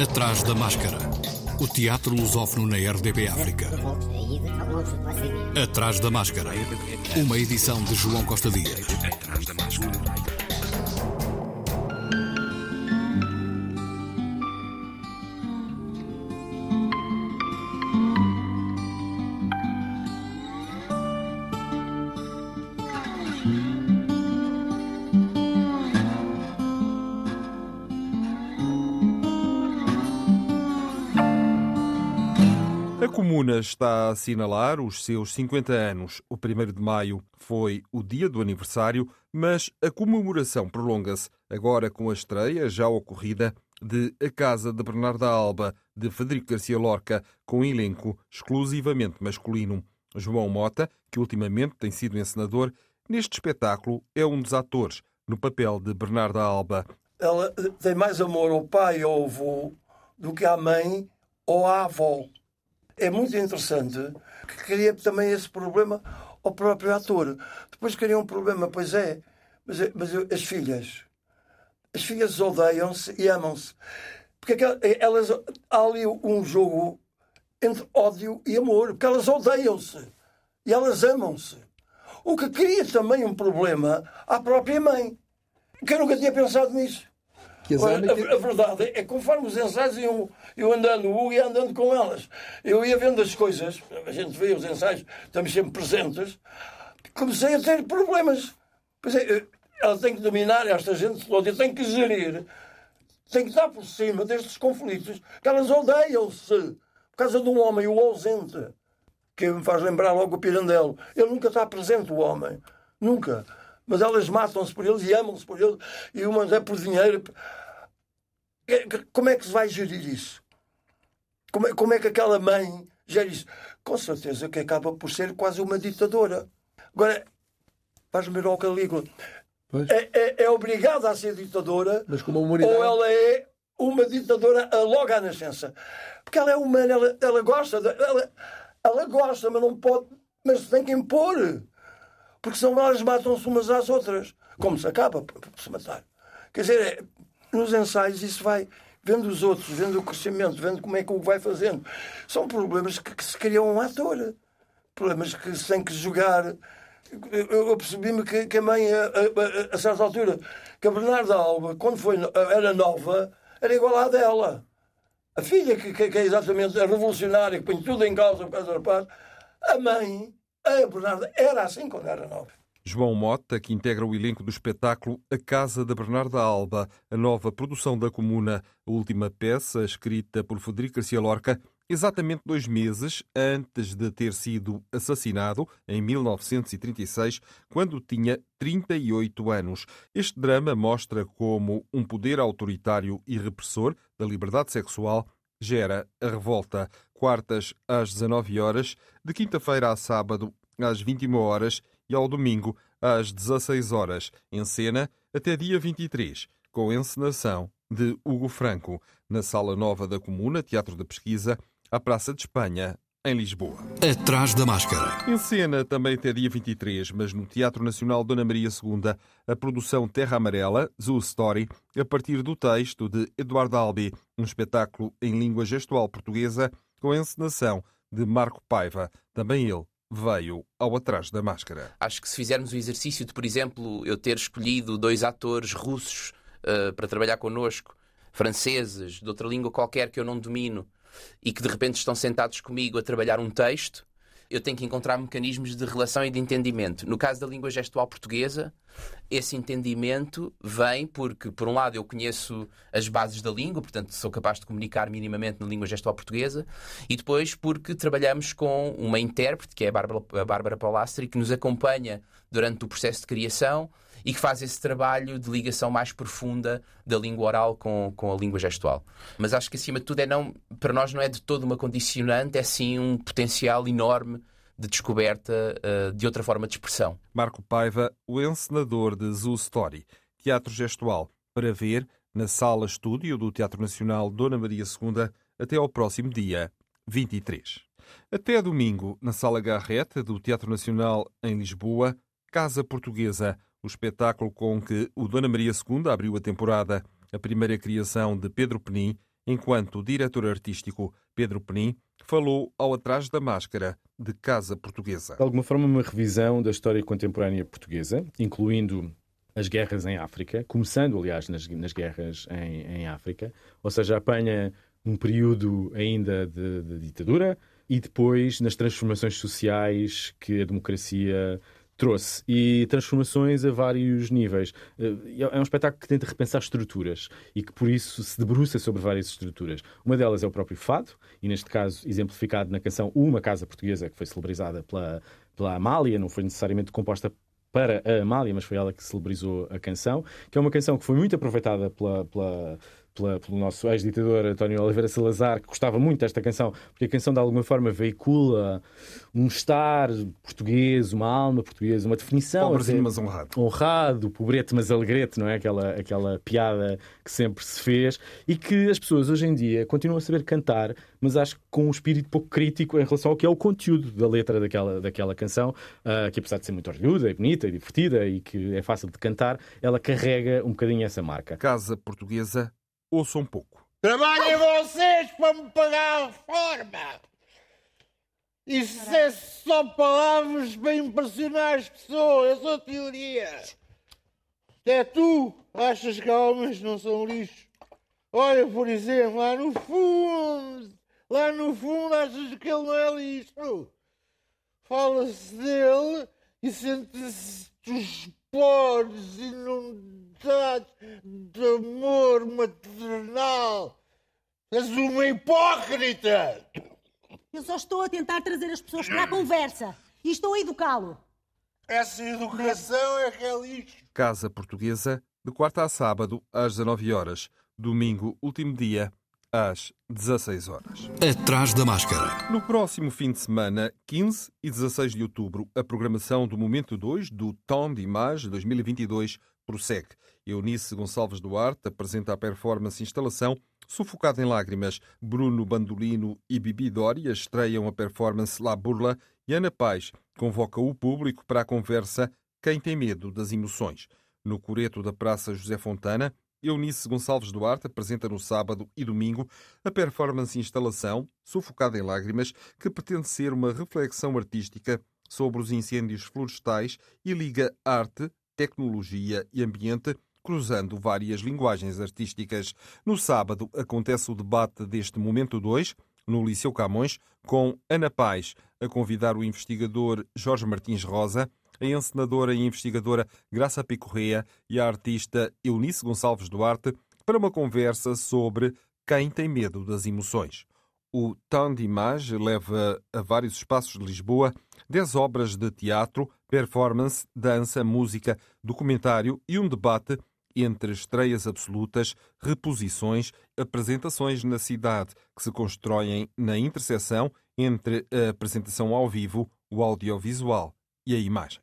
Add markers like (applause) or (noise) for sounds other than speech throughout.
Atrás da máscara. O teatro lusófono na RDP África. Atrás da máscara. Uma edição de João Costa Dias. Está a assinalar os seus 50 anos. O 1 de maio foi o dia do aniversário, mas a comemoração prolonga-se agora com a estreia já ocorrida de A Casa de Bernarda Alba, de Federico Garcia Lorca, com elenco exclusivamente masculino. João Mota, que ultimamente tem sido encenador, neste espetáculo é um dos atores, no papel de Bernarda Alba. Ela tem mais amor ao pai ou ao avô do que à mãe ou à avó é muito interessante que cria também esse problema ao próprio ator. Depois cria um problema, pois é, mas, é, mas as filhas, as filhas odeiam-se e amam-se. Porque elas, há ali um jogo entre ódio e amor, porque elas odeiam-se e elas amam-se. O que cria também um problema à própria mãe, que eu nunca tinha pensado nisso. Que a, a, verdade é que conforme os ensaios iam, eu andando, o ia andando com elas. Eu ia vendo as coisas, a gente vê os ensaios, estamos sempre presentes, comecei a ter problemas. Pois é, ela tem que dominar esta gente toda, tem que gerir, tem que estar por cima destes conflitos, que elas odeiam-se por causa de um homem, o ausente, que me faz lembrar logo o Pirandello. Ele nunca está presente, o homem. Nunca mas elas matam-se por eles e amam-se por eles, e umas é por dinheiro. É, como é que se vai gerir isso? Como é, como é que aquela mãe gera isso? Com certeza que acaba por ser quase uma ditadora. Agora, vais-me ver ao Calígula. É, é, é, obrigada a ser ditadora, humanidade... ou ela é uma ditadora logo à nascença. Porque ela é humana, ela, ela gosta, de, ela, ela gosta, mas não pode, mas tem que impor porque senão elas matam-se umas às outras. Como se acaba por, se matar. Quer dizer, é, nos ensaios isso vai vendo os outros, vendo o crescimento, vendo como é que o vai fazendo. São problemas que, que se criam um ator. Problemas que se tem que jogar. Eu, eu percebi-me que, que, a mãe, a, a, a, certa altura, que a Bernarda Alba, quando foi, era nova, era igual à dela. A filha, que, que, é exatamente a revolucionária, que põe tudo em causa a mãe a Bernarda era assim quando era nova. João Mota, que integra o elenco do espetáculo A Casa da Bernarda Alba, a nova produção da Comuna, a última peça escrita por Federico Garcia Lorca, exatamente dois meses antes de ter sido assassinado, em 1936, quando tinha 38 anos. Este drama mostra como um poder autoritário e repressor da liberdade sexual gera a revolta. Quartas às 19 horas, de quinta-feira a sábado às 21 horas e ao domingo às 16 horas. Em cena até dia 23, com encenação de Hugo Franco, na Sala Nova da Comuna, Teatro da Pesquisa, à Praça de Espanha, em Lisboa. Atrás da máscara. Em cena também até dia 23, mas no Teatro Nacional Dona Maria II, a produção Terra Amarela, Zoo Story, a partir do texto de Eduardo Albi, um espetáculo em língua gestual portuguesa com a encenação de Marco Paiva. Também ele veio ao Atrás da Máscara. Acho que se fizermos o exercício de, por exemplo, eu ter escolhido dois atores russos uh, para trabalhar connosco, franceses, de outra língua qualquer que eu não domino, e que de repente estão sentados comigo a trabalhar um texto, eu tenho que encontrar mecanismos de relação e de entendimento. No caso da língua gestual portuguesa, esse entendimento vem porque, por um lado, eu conheço as bases da língua, portanto, sou capaz de comunicar minimamente na língua gestual portuguesa, e depois porque trabalhamos com uma intérprete, que é a Bárbara, a Bárbara Paulastri, que nos acompanha durante o processo de criação e que faz esse trabalho de ligação mais profunda da língua oral com, com a língua gestual. Mas acho que acima de tudo é não, para nós não é de todo uma condicionante, é sim um potencial enorme de descoberta uh, de outra forma de expressão. Marco Paiva, o encenador de Zoo Story, teatro gestual, para ver na sala estúdio do Teatro Nacional Dona Maria II até ao próximo dia 23. Até domingo, na Sala Garreta do Teatro Nacional em Lisboa, Casa Portuguesa, o espetáculo com que o Dona Maria II abriu a temporada. a primeira criação de Pedro Penin, enquanto diretor artístico Pedro Penin falou ao Atrás da Máscara de Casa Portuguesa. De alguma forma, uma revisão da história contemporânea portuguesa, incluindo as guerras em África, começando, aliás, nas, nas guerras em, em, África, ou seja, apanha um período ainda de, de ditadura e depois nas transformações sociais que a democracia trouxe e transformações a vários níveis. Eh, é um espetáculo que tenta repensar estruturas e que por isso se debruça sobre várias estruturas. Uma delas é o próprio fado, e neste caso exemplificado na canção Uma Casa Portuguesa, que foi celebrizada pela, pela Amália, não foi necessariamente composta para a Amália, mas foi ela que celebrizou a canção, que é uma canção que foi muito aproveitada pela, pela pela, pelo nosso ex-ditador António Oliveira Salazar, que gostava muito desta canção, porque a canção de alguma forma veicula um estar português, uma alma portuguesa, uma definição. Pobrezinho, mas honrado. Honrado, pobrete, mas alegrete, não é? Aquela, aquela piada que sempre se fez e que as pessoas hoje em dia continuam a saber cantar, mas acho que com um espírito pouco crítico em relação ao que é o conteúdo da letra daquela, daquela canção, uh, que apesar de ser muito orgulhosa e bonita e divertida e que é fácil de cantar, ela carrega um bocadinho essa marca. Casa Portuguesa ouça um pouco. Trabalhem vocês para me pagar a reforma! Isso é só palavras para impressionar as pessoas, é só teoria. Até tu achas que homens não são lixo. Olha, por exemplo, lá no fundo, lá no fundo achas que ele não é lixo. Fala-se dele e sente-se poros inundados de amor maternal. És uma hipócrita! Eu só estou a tentar trazer as pessoas para a conversa e estou a educá-lo. Essa educação é que é lixo. Casa Portuguesa, de quarta a sábado, às 19 horas. Domingo, último dia, às 16 horas. Atrás da máscara. No próximo fim de semana, 15 e 16 de outubro, a programação do Momento 2 do Tom de Imagem 2022 prossegue. Eunice Gonçalves Duarte apresenta a performance instalação Sufocado em Lágrimas. Bruno Bandolino e Bibi Doria estreiam a performance La Burla e Ana Paz convoca o público para a conversa Quem tem medo das emoções. No coreto da Praça José Fontana, Eunice Gonçalves Duarte apresenta no sábado e domingo a performance instalação Sufocada em Lágrimas, que pretende ser uma reflexão artística sobre os incêndios florestais e liga arte, tecnologia e ambiente, cruzando várias linguagens artísticas. No sábado acontece o debate deste Momento 2, no Liceu Camões, com Ana Paz a convidar o investigador Jorge Martins Rosa a encenadora e investigadora Graça Picorrea e a artista Eunice Gonçalves Duarte para uma conversa sobre quem tem medo das emoções. O Temps d'Image leva a vários espaços de Lisboa dez obras de teatro, performance, dança, música, documentário e um debate entre estreias absolutas, reposições, apresentações na cidade que se constroem na interseção entre a apresentação ao vivo, o audiovisual e a imagem.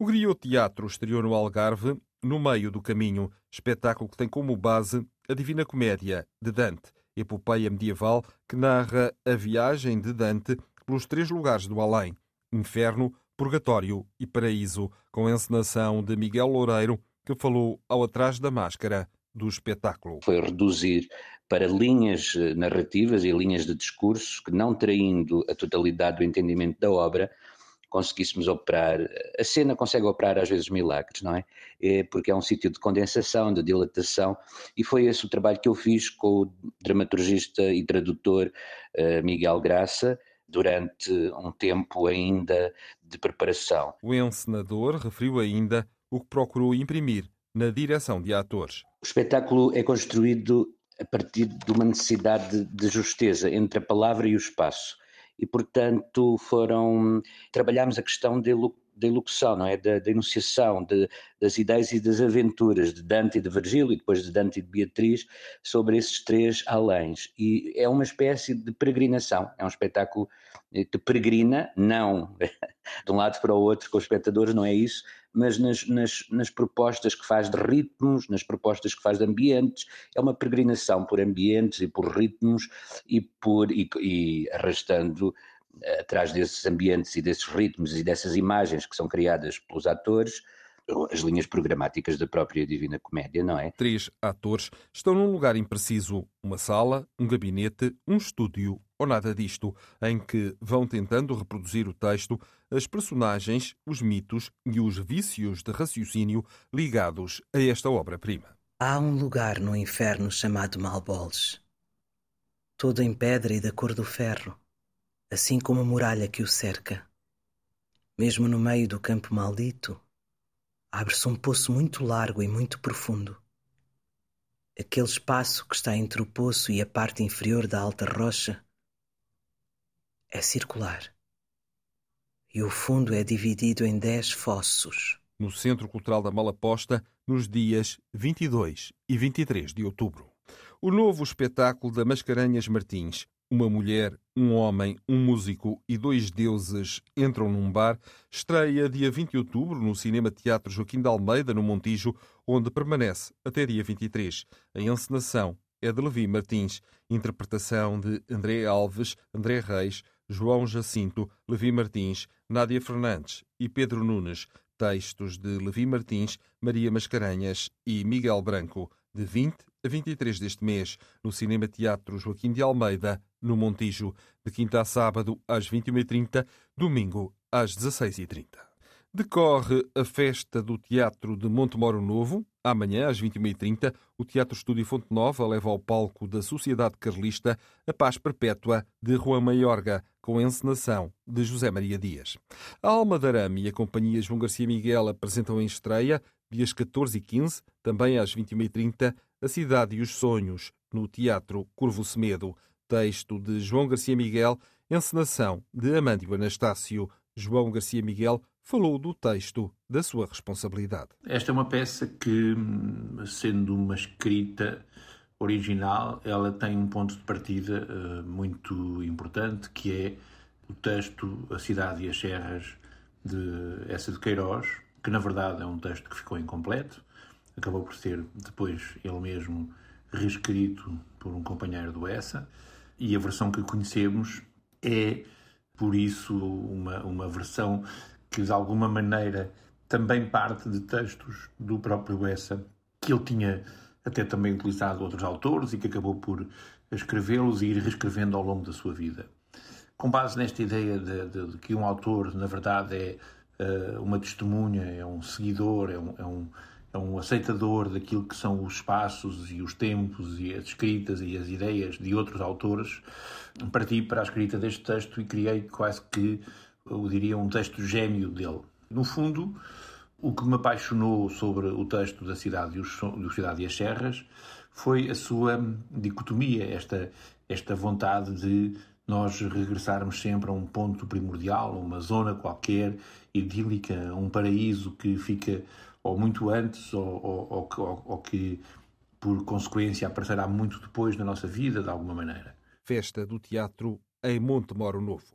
O Griot Teatro estreou no Algarve, no meio do caminho, espetáculo que tem como base a Divina Comédia de Dante, epopeia medieval que narra a viagem de Dante pelos três lugares do além: inferno, purgatório e paraíso, com a encenação de Miguel Loureiro, que falou ao atrás da máscara do espetáculo. Foi reduzir para linhas eh, narrativas e linhas de discurso que, não traindo a totalidade do entendimento da obra, conseguíssemos operar. A cena consegue operar às vezes milagres, não é? é porque é um sítio de condensação, de dilatação, e foi esse o trabalho que eu fiz com o dramaturgista e tradutor uh, Miguel Graça durante um tempo ainda de preparação. O encenador referiu ainda o que procurou imprimir na direção de atores. O espetáculo é construído a partir de uma necessidade de justeza entre a palavra e o espaço e, portanto, foram. Trabalhámos a questão da elocução, não é? Da, da enunciação de, das ideias e das aventuras de Dante e de Virgílio, e depois de Dante e de Beatriz, sobre esses três aléns. E é uma espécie de peregrinação, é um espetáculo que peregrina, não (laughs) de um lado para o outro com os espectadores, não é isso, mas nas, nas, nas, propostas que faz de ritmos, nas propostas que faz de ambientes, é uma peregrinação por ambientes e por ritmos e, por, e, e arrastando eh, atrás desses ambientes e desses ritmos e dessas imagens que são criadas pelos atores, as linhas programáticas da própria Divina Comédia, não é? Três atores estão num lugar impreciso: uma sala, um gabinete, um estúdio ou nada disto, em que vão tentando reproduzir o texto, as personagens, os mitos e os vícios de raciocínio ligados a esta obra-prima. Há um lugar no inferno chamado Malboles, todo em pedra e da cor do ferro, assim como a muralha que o cerca. Mesmo no meio do campo maldito, abre-se um poço muito largo e muito profundo. Aquele espaço que está entre o poço e a parte inferior da alta rocha é circular. E o fundo é dividido em dez fossos. No Centro Cultural da Malaposta, nos dias 22 e 23 de outubro. O novo espetáculo da Mascarenhas Martins, uma mulher, um homem, um músico e dois deuses entram num bar, estreia dia 20 de outubro no Cinema Teatro Joaquim de Almeida, no Montijo, onde permanece até dia 23. A encenação é de Levi Martins, interpretação de André Alves, André Reis, João Jacinto, Levi Martins, Nádia Fernandes e Pedro Nunes. Textos de Levi Martins, Maria Mascarenhas e Miguel Branco, de 20 a 23 deste mês, no Cinema Teatro Joaquim de Almeida, no Montijo, de quinta a sábado às 21h30, domingo às 16h30. Decorre a festa do Teatro de Montemoro Novo. Amanhã, às 21h30, o Teatro Estúdio Fonte Nova leva ao palco da Sociedade Carlista a Paz Perpétua de Juan Maiorga, com encenação de José Maria Dias. A Alma da Arame e a Companhia João Garcia Miguel apresentam em estreia, dias 14 e 15, também às 21h30, A Cidade e os Sonhos, no Teatro Curvo Semedo. Texto de João Garcia Miguel, encenação de Amândio Anastácio. João Garcia Miguel falou do texto da sua responsabilidade. Esta é uma peça que, sendo uma escrita original, ela tem um ponto de partida uh, muito importante, que é o texto A Cidade e as Serras, de Essa de Queiroz, que na verdade é um texto que ficou incompleto, acabou por ser depois ele mesmo reescrito por um companheiro do Essa, e a versão que conhecemos é, por isso, uma, uma versão que de alguma maneira também parte de textos do próprio Essa, que ele tinha até também utilizado outros autores e que acabou por escrevê-los e ir reescrevendo ao longo da sua vida. Com base nesta ideia de, de, de que um autor, na verdade, é uh, uma testemunha, é um seguidor, é um, é, um, é um aceitador daquilo que são os espaços e os tempos e as escritas e as ideias de outros autores, parti para a escrita deste texto e criei quase que, eu diria, um texto gêmeo dele. No fundo, o que me apaixonou sobre o texto da Cidade e, os, do Cidade e as Serras foi a sua dicotomia, esta, esta vontade de nós regressarmos sempre a um ponto primordial, uma zona qualquer idílica, um paraíso que fica ou muito antes ou, ou, ou, ou que, por consequência, aparecerá muito depois na nossa vida, de alguma maneira. Festa do Teatro em Monte Moro Novo.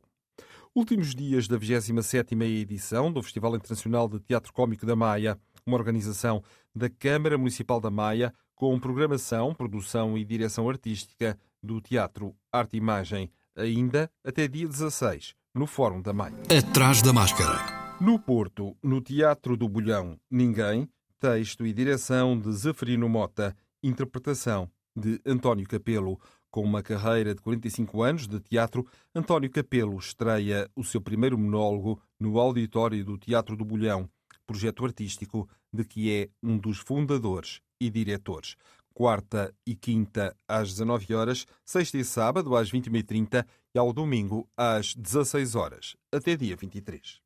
Últimos dias da 27ª edição do Festival Internacional de Teatro Cómico da Maia, uma organização da Câmara Municipal da Maia, com programação, produção e direção artística do Teatro Arte e Imagem, ainda até dia 16, no Fórum da Maia. Atrás da máscara. No Porto, no Teatro do Bolhão, Ninguém, texto e direção de Zeferino Mota, interpretação de António Capelo, com uma carreira de 45 anos de teatro, António Capelo estreia o seu primeiro monólogo no auditório do Teatro do Bolhão, projeto artístico de que é um dos fundadores e diretores. Quarta e quinta às 19 horas, sexta e sábado às 21h30 e ao domingo às 16 horas, até dia 23.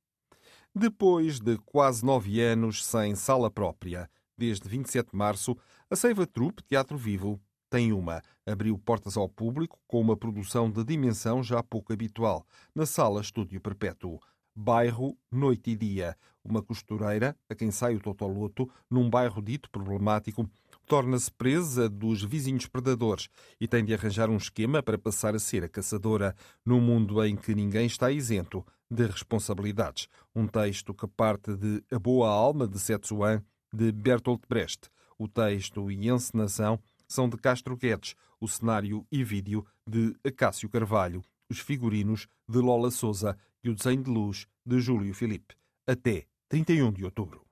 Depois de quase nove anos sem sala própria, desde 27 de março, a Seiva Trupe Teatro Vivo tem uma. Abriu portas ao público com uma produção de dimensão já pouco habitual, na Sala Estúdio Perpétuo. Bairro Noite e Dia. Uma costureira, a quem sai o totoloto, num bairro dito problemático, torna-se presa dos vizinhos predadores e tem de arranjar um esquema para passar a ser a caçadora, num mundo em que ninguém está isento de responsabilidades. Um texto que parte de A Boa Alma de Setsuan, de Bertolt Brecht. O texto e encenação são de Castro Guedes, o cenário e vídeo de Acácio Carvalho, os figurinos de Lola Souza e o desenho de luz de Júlio Filipe. Até 31 de outubro.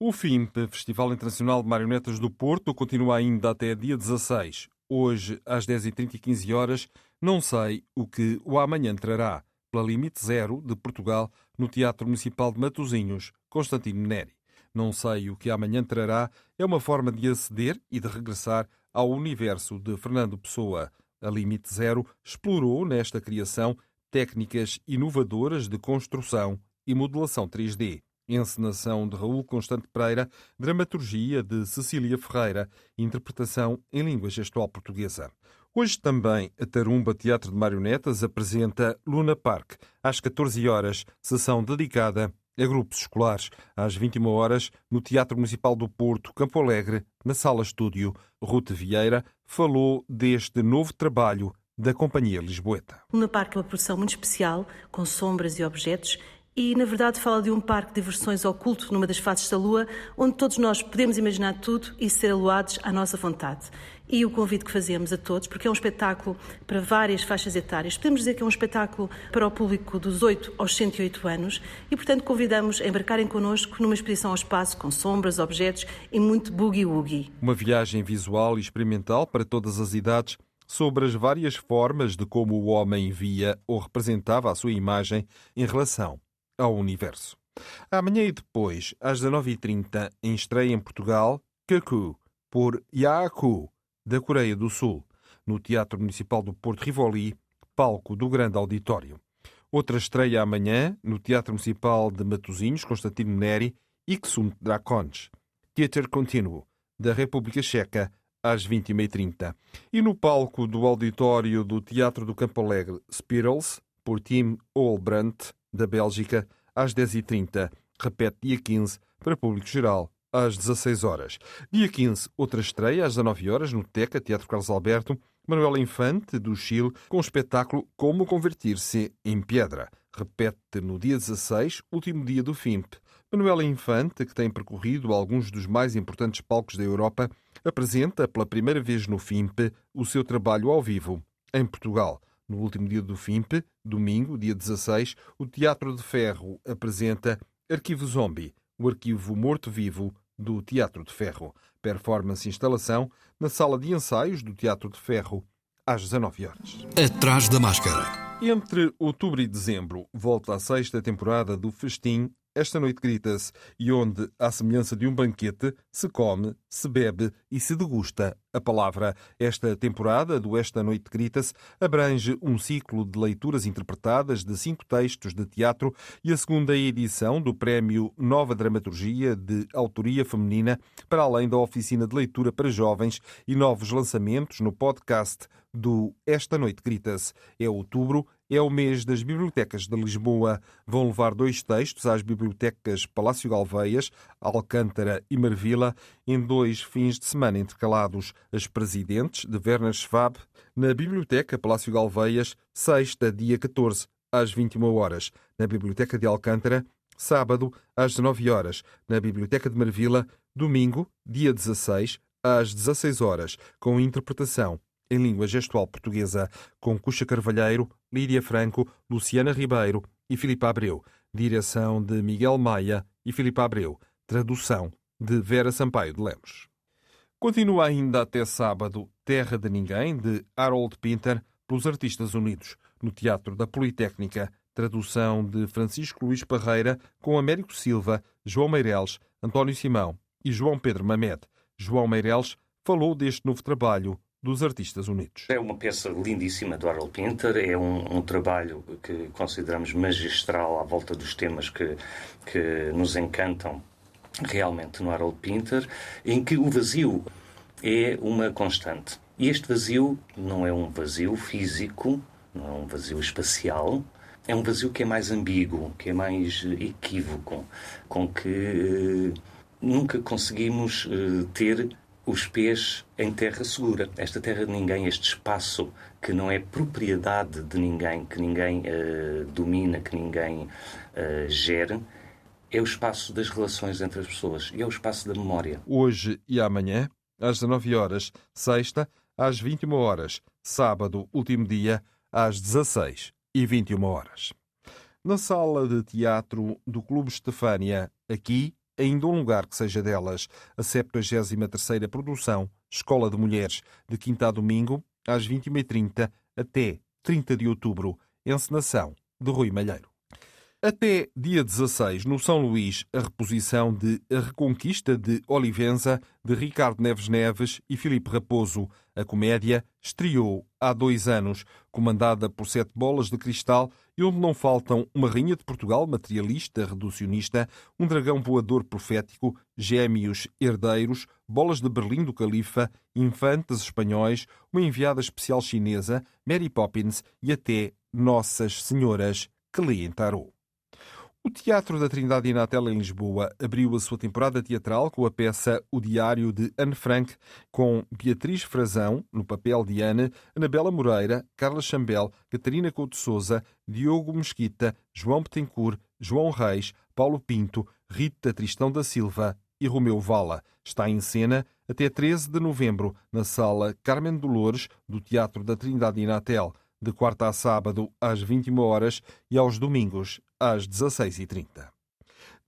O FIMP, Festival Internacional de Marionetas do Porto, continua ainda até dia 16. Hoje, às 10h30 e 15 horas, não sei o que o amanhã trará. Pela Limite Zero de Portugal, no Teatro Municipal de Matosinhos, Constantino Neri. Não sei o que amanhã trará é uma forma de aceder e de regressar ao universo de Fernando Pessoa. A Limite Zero explorou nesta criação técnicas inovadoras de construção e modelação 3D. Encenação de Raul Constante Pereira, dramaturgia de Cecília Ferreira, interpretação em língua gestual portuguesa. Hoje também a Tarumba Teatro de Marionetas apresenta Luna Park, às 14 horas, sessão dedicada a grupos escolares, às 21 horas, no Teatro Municipal do Porto, Campo Alegre, na Sala Estúdio. Ruth Vieira falou deste novo trabalho da Companhia Lisboeta. Luna Park é uma produção muito especial, com sombras e objetos, e, na verdade, fala de um parque de diversões oculto numa das faces da Lua, onde todos nós podemos imaginar tudo e ser aluados à nossa vontade. E o convite que fazemos a todos, porque é um espetáculo para várias faixas etárias, podemos dizer que é um espetáculo para o público dos 8 aos 108 anos e, portanto, convidamos a embarcarem connosco numa expedição ao espaço com sombras, objetos e muito boogie-woogie. Uma viagem visual e experimental para todas as idades sobre as várias formas de como o homem via ou representava a sua imagem em relação ao universo. Amanhã e depois, às 19h30, em estreia em Portugal, Kaku, por Yaaku, da Coreia do Sul, no Teatro Municipal do Porto Rivoli, palco do grande auditório. Outra estreia amanhã, no Teatro Municipal de Matosinhos, Constantino Neri, Ixum Dracones, Theater Continuo, da República Checa, às 21h30. E no palco do auditório do Teatro do Campo Alegre, Spirals, por Tim Olbrandt, da Bélgica, às 10h30. Repete dia 15, para público geral, às 16 horas. Dia 15, outra estreia, às 19 horas, no Teca, Teatro Carlos Alberto, Manuela Infante, do Chile, com o espetáculo Como Convertir-se em Pedra. Repete no dia 16, último dia do FIMP. Manuela Infante, que tem percorrido alguns dos mais importantes palcos da Europa, apresenta pela primeira vez no FIMP o seu trabalho ao vivo, em Portugal. No último dia do FIMP, domingo, dia 16, o Teatro de Ferro apresenta Arquivo Zombie, o arquivo morto-vivo do Teatro de Ferro. Performance e instalação na sala de ensaios do Teatro de Ferro, às 19 horas. Atrás da máscara. Entre outubro e dezembro, volta a sexta temporada do Festim esta noite grita-se, e onde, à semelhança de um banquete, se come, se bebe e se degusta a palavra. Esta temporada do Esta Noite Grita-se abrange um ciclo de leituras interpretadas de cinco textos de teatro e a segunda edição do Prémio Nova Dramaturgia de Autoria Feminina, para além da oficina de leitura para jovens e novos lançamentos no podcast do Esta Noite Grita-se. É outubro é o mês das bibliotecas de Lisboa. Vão levar dois textos às bibliotecas Palácio Galveias, Alcântara e Marvila, em dois fins de semana intercalados. As Presidentes, de Werner Schwab, na Biblioteca Palácio Galveias, sexta, dia 14, às 21 horas. Na Biblioteca de Alcântara, sábado, às 19 horas. Na Biblioteca de Marvila, domingo, dia 16, às 16 horas, com interpretação em língua gestual portuguesa, com Cuxa Carvalheiro, Lídia Franco, Luciana Ribeiro e Filipe Abreu. Direção de Miguel Maia e Filipe Abreu. Tradução de Vera Sampaio de Lemos. Continua ainda até sábado Terra de Ninguém, de Harold Pinter, pelos Artistas Unidos, no Teatro da Politécnica. Tradução de Francisco Luís Parreira, com Américo Silva, João Meireles, António Simão e João Pedro Mamed. João Meireles falou deste novo trabalho dos Artistas Unidos. É uma peça lindíssima do Harold Pinter, é um, um, trabalho que consideramos magistral à volta dos temas que, que nos encantam realmente no Harold Pinter, em que o vazio é uma constante. E este vazio não é um vazio físico, não é um vazio espacial, é um vazio que é mais ambíguo, que é mais equívoco, com que eh, nunca conseguimos eh, ter os pés em terra segura. Esta terra de ninguém, este espaço que não é propriedade de ninguém, que ninguém uh, domina, que ninguém uh, gere, é o espaço das relações entre as pessoas e é o espaço da memória. Hoje e amanhã, às 19 horas, sexta, às 21 horas, sábado, último dia, às 16 e 21 horas. Na sala de teatro do Clube Estefânia, aqui, ainda um lugar que seja delas. A 73ª produção Escola de Mulheres, de quinta a domingo, às 21h30 até 30 de outubro. Encenação de Rui Malheiro. Até dia 16, no São Luís, a reposição de A Reconquista de Olivenza, de Ricardo Neves Neves e Filipe Raposo. A comédia estreou há dois anos, comandada por sete bolas de cristal e onde não faltam uma rainha de Portugal materialista, reducionista, um dragão voador profético, gêmeos herdeiros, bolas de Berlim do Califa, infantes espanhóis, uma enviada especial chinesa, Mary Poppins e até Nossas Senhoras que leem tarot. O Teatro da Trindade Inatel em Lisboa abriu a sua temporada teatral com a peça O Diário de Anne Frank, com Beatriz Frazão, no papel de Anne, Anabela Moreira, Carla Chambel, Catarina Couto Souza, Diogo Mesquita, João Betancourt, João Reis, Paulo Pinto, Rita Tristão da Silva e Romeu Vala. Está em cena até 13 de novembro, na sala Carmen Dolores, do Teatro da Trindade Inatel de quarta a sábado às 21 horas e aos domingos às 16h30.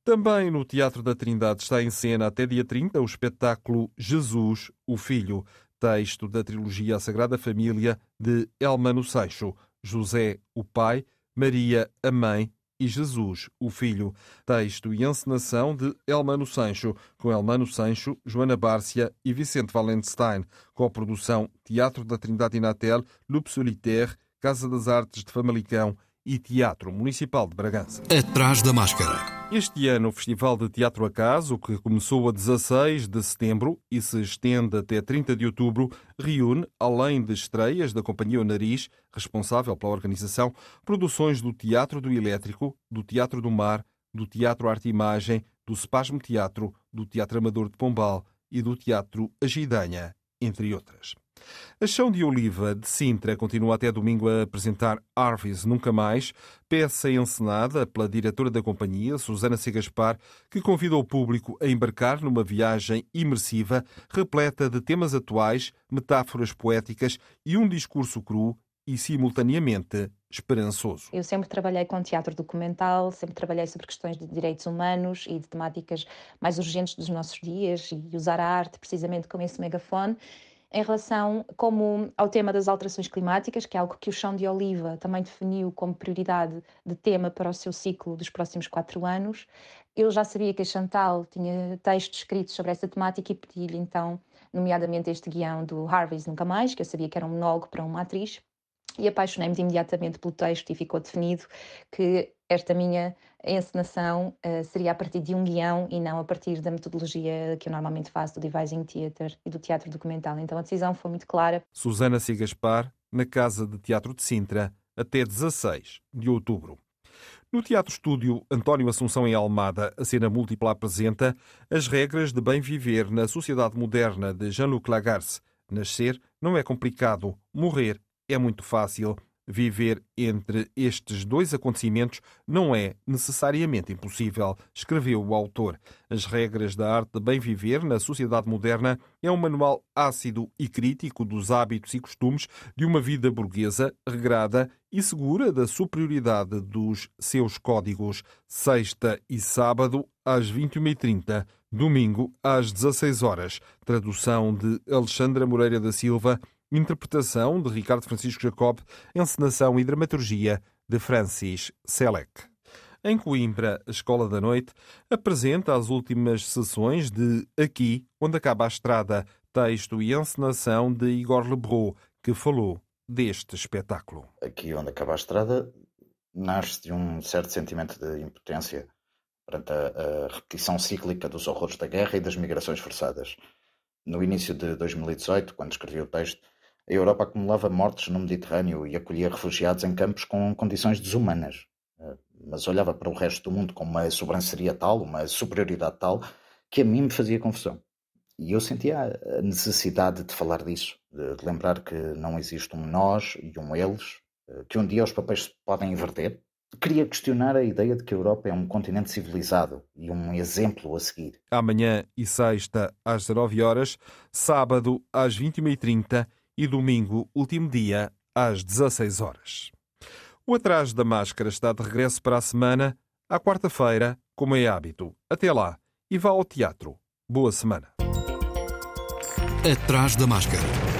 Também no Teatro da Trindade está em cena até dia 30 o espetáculo Jesus, o Filho, texto da trilogia A Sagrada Família de Elmano Seixo, José, o Pai, Maria, a Mãe e Jesus, o Filho. Texto e encenação de Elmano Sancho, com Elmano Sancho, Joana Bárcia e Vicente Valenstein, com a produção Teatro da Trindade Inatel, Loop Solitaire, Casa das Artes de Famalicão e Teatro Municipal de Bragança. Atrás da máscara. Este ano, o Festival de Teatro Acaso, que começou a 16 de setembro e se estende até 30 de outubro, reúne, além de estreias da Companhia O Nariz, responsável pela organização, produções do Teatro do Elétrico, do Teatro do Mar, do Teatro Arte e Imagem, do Spasmo Teatro, do Teatro Amador de Pombal e do Teatro Agidanha, entre outras. A Chão de Oliva de Sintra continua até domingo a apresentar Arvis Nunca Mais, peça encenada pela diretora da companhia, Susana Segaspar, que convida o público a embarcar numa viagem imersiva, repleta de temas atuais, metáforas poéticas e um discurso cru e, simultaneamente, esperançoso. Eu sempre trabalhei com teatro documental, sempre trabalhei sobre questões de direitos humanos e de temáticas mais urgentes dos nossos dias e usar a arte precisamente como esse megafone em relação como ao tema das alterações climáticas, que é algo que o Chão de Oliva também definiu como prioridade de tema para o seu ciclo dos próximos quatro anos. Eu já sabia que a Chantal tinha textos escritos sobre essa temática e pedi-lhe então, nomeadamente este guião do Harvey's Nunca Mais, que eu sabia que era um monólogo para uma atriz, e apaixonei-me imediatamente pelo texto e ficou definido que esta minha encenação uh, seria a partir de um guião e não a partir da metodologia que eu normalmente faço do devising theatre e do teatro documental. Então a decisão foi muito clara. Susana Sigaspar, na Casa de Teatro de Sintra, até 16 de outubro. No Teatro Estúdio António Assunção em Almada, a cena múltipla apresenta As Regras de Bem Viver na Sociedade Moderna de Jean-Luc Lagarce. Nascer não é complicado, morrer é muito fácil. Viver entre estes dois acontecimentos não é necessariamente impossível, escreveu o autor. As regras da arte de bem viver na sociedade moderna é um manual ácido e crítico dos hábitos e costumes de uma vida burguesa, regrada e segura da superioridade dos seus códigos. Sexta e sábado, às 21h30, domingo, às 16 horas. Tradução de Alexandra Moreira da Silva Interpretação de Ricardo Francisco Jacob, encenação e dramaturgia de Francis Selec. Em Coimbra, a Escola da Noite apresenta as últimas sessões de Aqui, onde acaba a estrada, texto e encenação de Igor Lebrou, que falou deste espetáculo. Aqui, onde acaba a estrada, nasce de um certo sentimento de impotência perante a, a repetição cíclica dos horrores da guerra e das migrações forçadas. No início de 2018, quando escrevi o texto, a Europa acumulava mortes no Mediterrâneo e acolhia refugiados em campos com condições desumanas. Eh, mas olhava para o resto do mundo com uma sobranceria tal, uma superioridade tal, que a mim me fazia confusão. E eu sentia a necessidade de falar disso, de lembrar que não existe um nós e um eles, eh, que um dia os papéis se podem inverter. Queria questionar a ideia de que a Europa é um continente civilizado e um exemplo a seguir. Amanhã e sexta às 19 horas, sábado às 21h30 e domingo, último dia, às 16 horas. O Atrás da Máscara está de regresso para a semana, à quarta-feira, como é hábito. Até lá e vá ao teatro. Boa semana. Atrás da máscara.